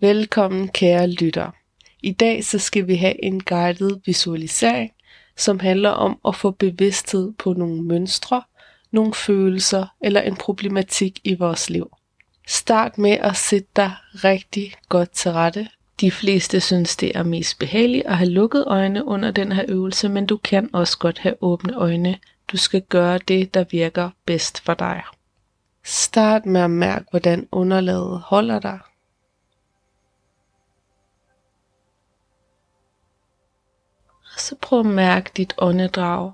Velkommen kære lytter. I dag så skal vi have en guided visualisering, som handler om at få bevidsthed på nogle mønstre, nogle følelser eller en problematik i vores liv. Start med at sætte dig rigtig godt til rette. De fleste synes, det er mest behageligt at have lukket øjne under den her øvelse, men du kan også godt have åbne øjne. Du skal gøre det, der virker bedst for dig. Start med at mærke, hvordan underlaget holder dig. Og så prøv at mærke dit åndedrag.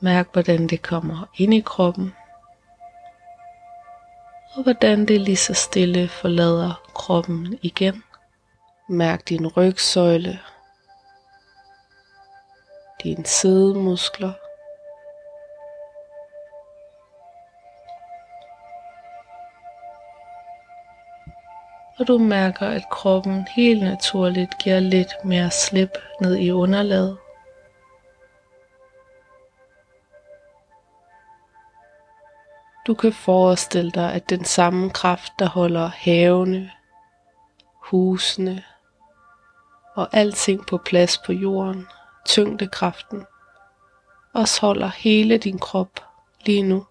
Mærk, hvordan det kommer ind i kroppen. Og hvordan det lige så stille forlader kroppen igen. Mærk din rygsøjle, dine sidemuskler, og du mærker, at kroppen helt naturligt giver lidt mere slip ned i underlaget. Du kan forestille dig, at den samme kraft, der holder havene, husene og alting på plads på jorden, tyngdekraften, også holder hele din krop lige nu.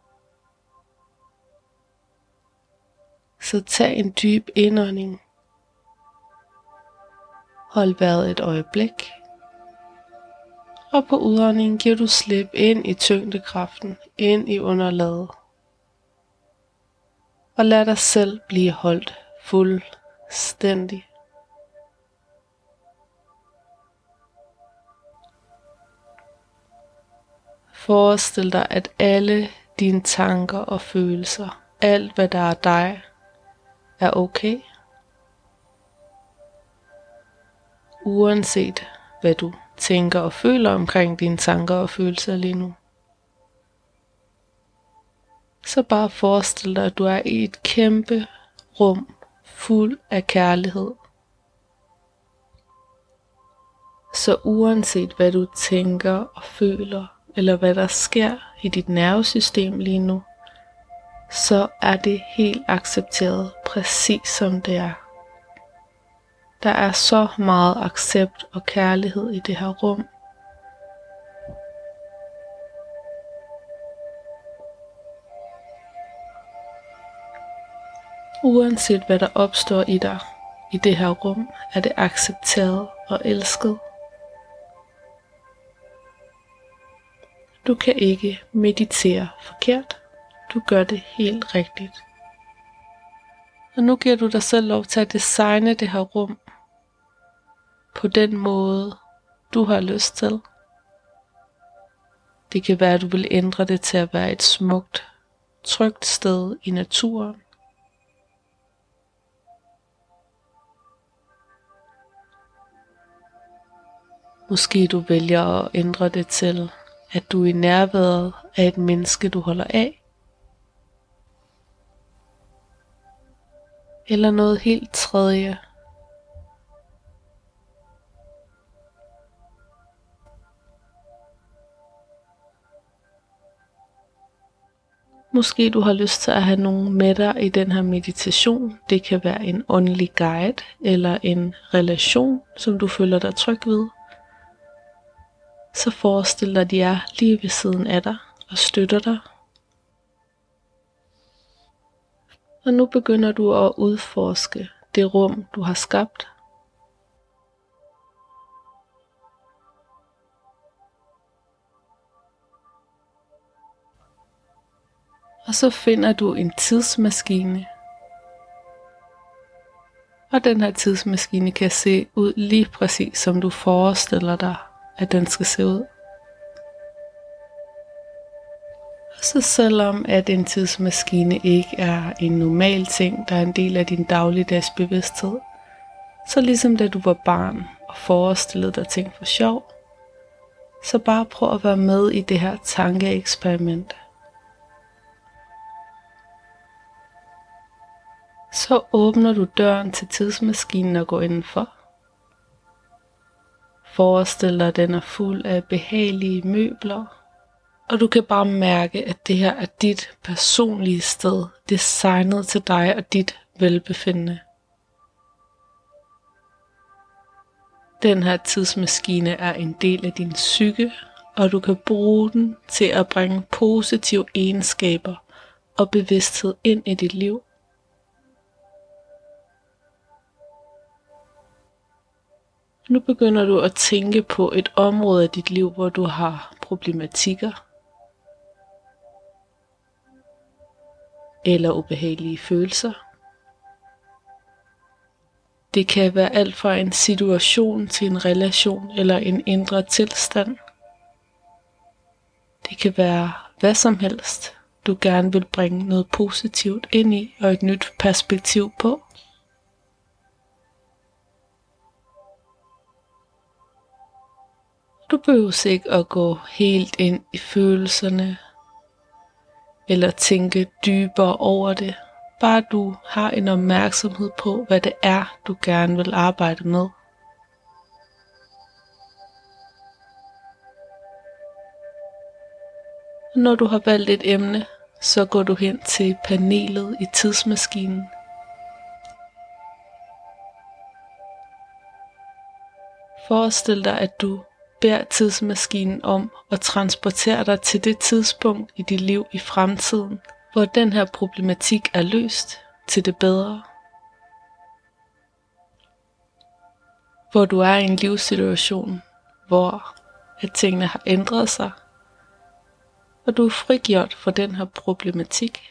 Så tag en dyb indånding. Hold vejret et øjeblik. Og på udåndingen giver du slip ind i tyngdekraften, ind i underlaget. Og lad dig selv blive holdt fuldstændig. Forestil dig, at alle dine tanker og følelser, alt hvad der er dig, er okay. Uanset hvad du tænker og føler omkring dine tanker og følelser lige nu. Så bare forestil dig, at du er i et kæmpe rum fuld af kærlighed. Så uanset hvad du tænker og føler, eller hvad der sker i dit nervesystem lige nu, så er det helt accepteret præcis som det er. Der er så meget accept og kærlighed i det her rum. Uanset hvad der opstår i dig i det her rum, er det accepteret og elsket. Du kan ikke meditere forkert. Du gør det helt rigtigt. Og nu giver du dig selv lov til at designe det her rum på den måde, du har lyst til. Det kan være, at du vil ændre det til at være et smukt, trygt sted i naturen. Måske du vælger at ændre det til, at du er i nærværet af et menneske, du holder af. Eller noget helt tredje. Måske du har lyst til at have nogen med dig i den her meditation. Det kan være en åndelig guide eller en relation, som du føler dig tryg ved. Så forestil dig, at de er lige ved siden af dig og støtter dig Og nu begynder du at udforske det rum, du har skabt. Og så finder du en tidsmaskine. Og den her tidsmaskine kan se ud lige præcis som du forestiller dig, at den skal se ud. Så selvom at en tidsmaskine ikke er en normal ting, der er en del af din dagligdags bevidsthed, så ligesom da du var barn og forestillede dig ting for sjov, så bare prøv at være med i det her tankeeksperiment. Så åbner du døren til tidsmaskinen og går indenfor. Forestil dig, at den er fuld af behagelige møbler og du kan bare mærke, at det her er dit personlige sted, designet til dig og dit velbefindende. Den her tidsmaskine er en del af din psyke, og du kan bruge den til at bringe positive egenskaber og bevidsthed ind i dit liv. Nu begynder du at tænke på et område af dit liv, hvor du har problematikker eller ubehagelige følelser. Det kan være alt fra en situation til en relation eller en indre tilstand. Det kan være hvad som helst, du gerne vil bringe noget positivt ind i og et nyt perspektiv på. Du behøver ikke at gå helt ind i følelserne eller tænke dybere over det. Bare du har en opmærksomhed på, hvad det er, du gerne vil arbejde med. Når du har valgt et emne, så går du hen til panelet i tidsmaskinen. Forestil dig, at du beder tidsmaskinen om at transportere dig til det tidspunkt i dit liv i fremtiden, hvor den her problematik er løst til det bedre. Hvor du er i en livssituation, hvor at tingene har ændret sig, og du er frigjort fra den her problematik.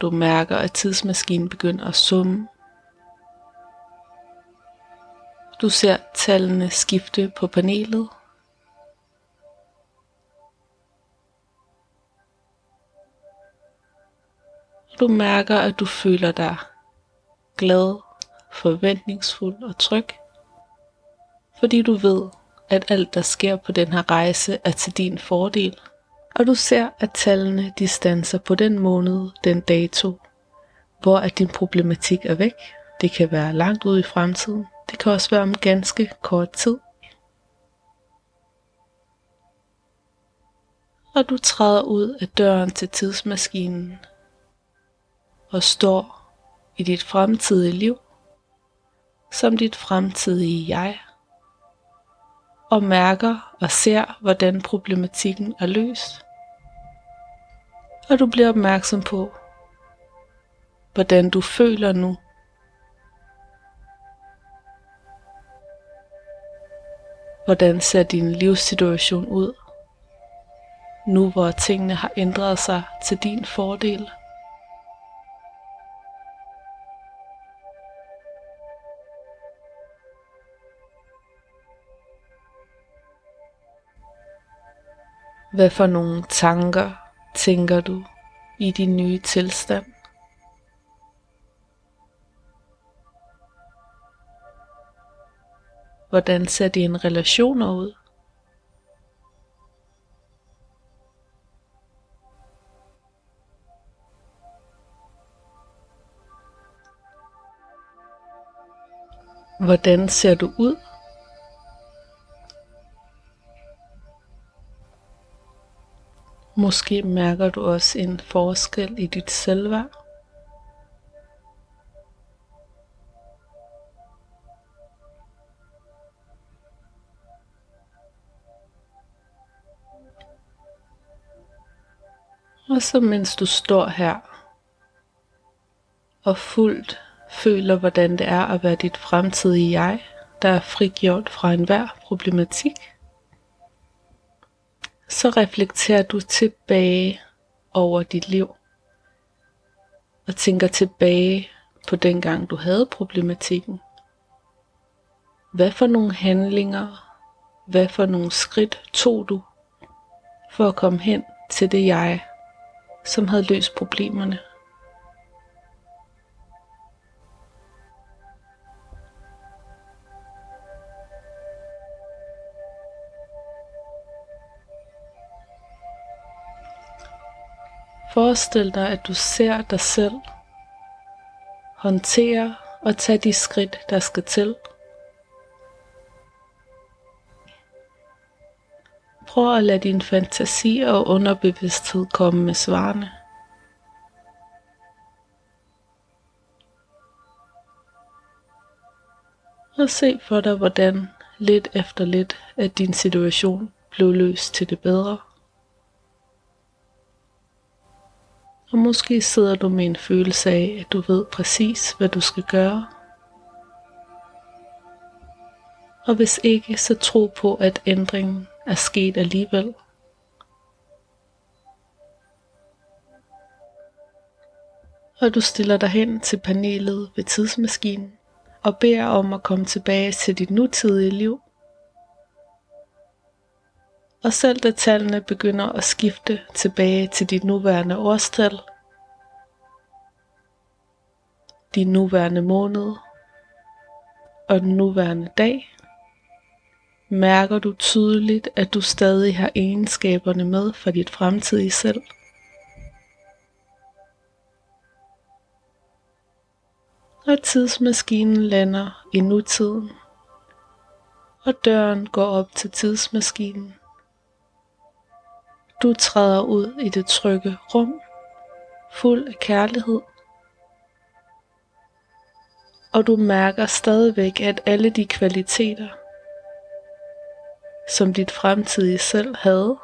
Du mærker, at tidsmaskinen begynder at summe du ser tallene skifte på panelet. Du mærker, at du føler dig glad, forventningsfuld og tryg, fordi du ved, at alt der sker på den her rejse er til din fordel. Og du ser, at tallene distancer på den måned, den dato, hvor at din problematik er væk. Det kan være langt ud i fremtiden. Det kan også være om ganske kort tid. Og du træder ud af døren til tidsmaskinen og står i dit fremtidige liv som dit fremtidige jeg og mærker og ser, hvordan problematikken er løst. Og du bliver opmærksom på, hvordan du føler nu, Hvordan ser din livssituation ud? Nu hvor tingene har ændret sig til din fordel. Hvad for nogle tanker tænker du i din nye tilstand? Hvordan ser dine relationer ud? Hvordan ser du ud? Måske mærker du også en forskel i dit selvværd. Og så mens du står her og fuldt føler, hvordan det er at være dit fremtidige jeg, der er frigjort fra enhver problematik, så reflekterer du tilbage over dit liv og tænker tilbage på den gang du havde problematikken. Hvad for nogle handlinger, hvad for nogle skridt tog du for at komme hen til det jeg, som havde løst problemerne. Forestil dig, at du ser dig selv håndtere og tage de skridt, der skal til Prøv at lade din fantasi og underbevidsthed komme med svarene. Og se for dig, hvordan lidt efter lidt, at din situation blev løst til det bedre. Og måske sidder du med en følelse af, at du ved præcis, hvad du skal gøre. Og hvis ikke, så tro på, at ændringen er sket alligevel. Og du stiller dig hen til panelet ved tidsmaskinen og beder om at komme tilbage til dit nutidige liv. Og selv da tallene begynder at skifte tilbage til dit nuværende årstal, din nuværende måned og den nuværende dag, mærker du tydeligt, at du stadig har egenskaberne med for dit fremtidige selv. Og tidsmaskinen lander i nutiden, og døren går op til tidsmaskinen. Du træder ud i det trygge rum, fuld af kærlighed. Og du mærker stadigvæk, at alle de kvaliteter, som dit fremtidige selv havde,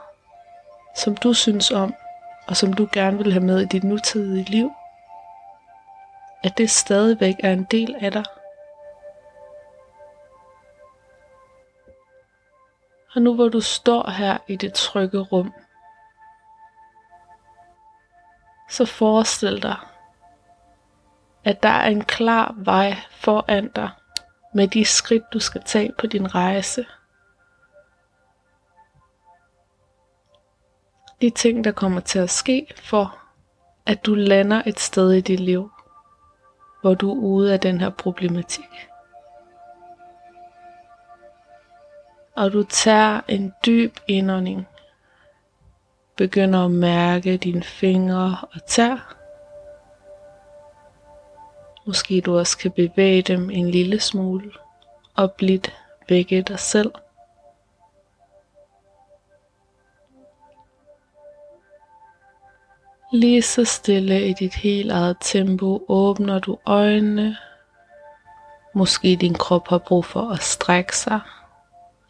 som du synes om, og som du gerne vil have med i dit nutidige liv, at det stadigvæk er en del af dig. Og nu hvor du står her i det trygge rum, så forestil dig, at der er en klar vej foran dig med de skridt, du skal tage på din rejse. De ting, der kommer til at ske for, at du lander et sted i dit liv, hvor du er ude af den her problematik. Og du tager en dyb indånding begynder at mærke dine fingre og tær. Måske du også kan bevæge dem en lille smule og blidt vække dig selv. Lige så stille i dit helt eget tempo åbner du øjnene. Måske din krop har brug for at strække sig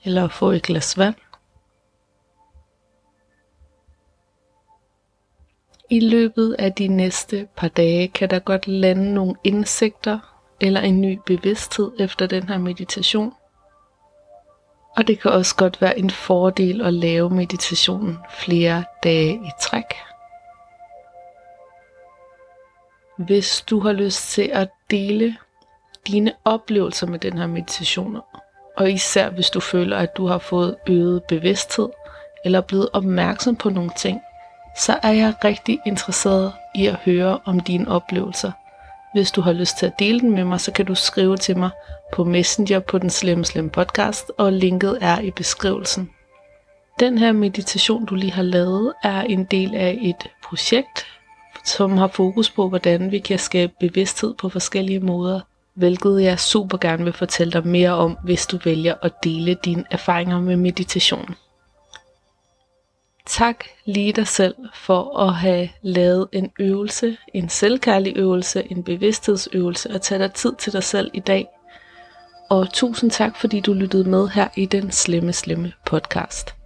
eller få et glas vand. I løbet af de næste par dage kan der godt lande nogle indsigter eller en ny bevidsthed efter den her meditation. Og det kan også godt være en fordel at lave meditationen flere dage i træk. Hvis du har lyst til at dele dine oplevelser med den her meditation, og især hvis du føler, at du har fået øget bevidsthed, eller blevet opmærksom på nogle ting, så er jeg rigtig interesseret i at høre om dine oplevelser. Hvis du har lyst til at dele den med mig, så kan du skrive til mig på Messenger på den Slemme Slemme podcast, og linket er i beskrivelsen. Den her meditation, du lige har lavet, er en del af et projekt, som har fokus på, hvordan vi kan skabe bevidsthed på forskellige måder, hvilket jeg super gerne vil fortælle dig mere om, hvis du vælger at dele dine erfaringer med meditation. Tak lige dig selv for at have lavet en øvelse, en selvkærlig øvelse, en bevidsthedsøvelse og tage dig tid til dig selv i dag. Og tusind tak, fordi du lyttede med her i den slemme, slemme podcast.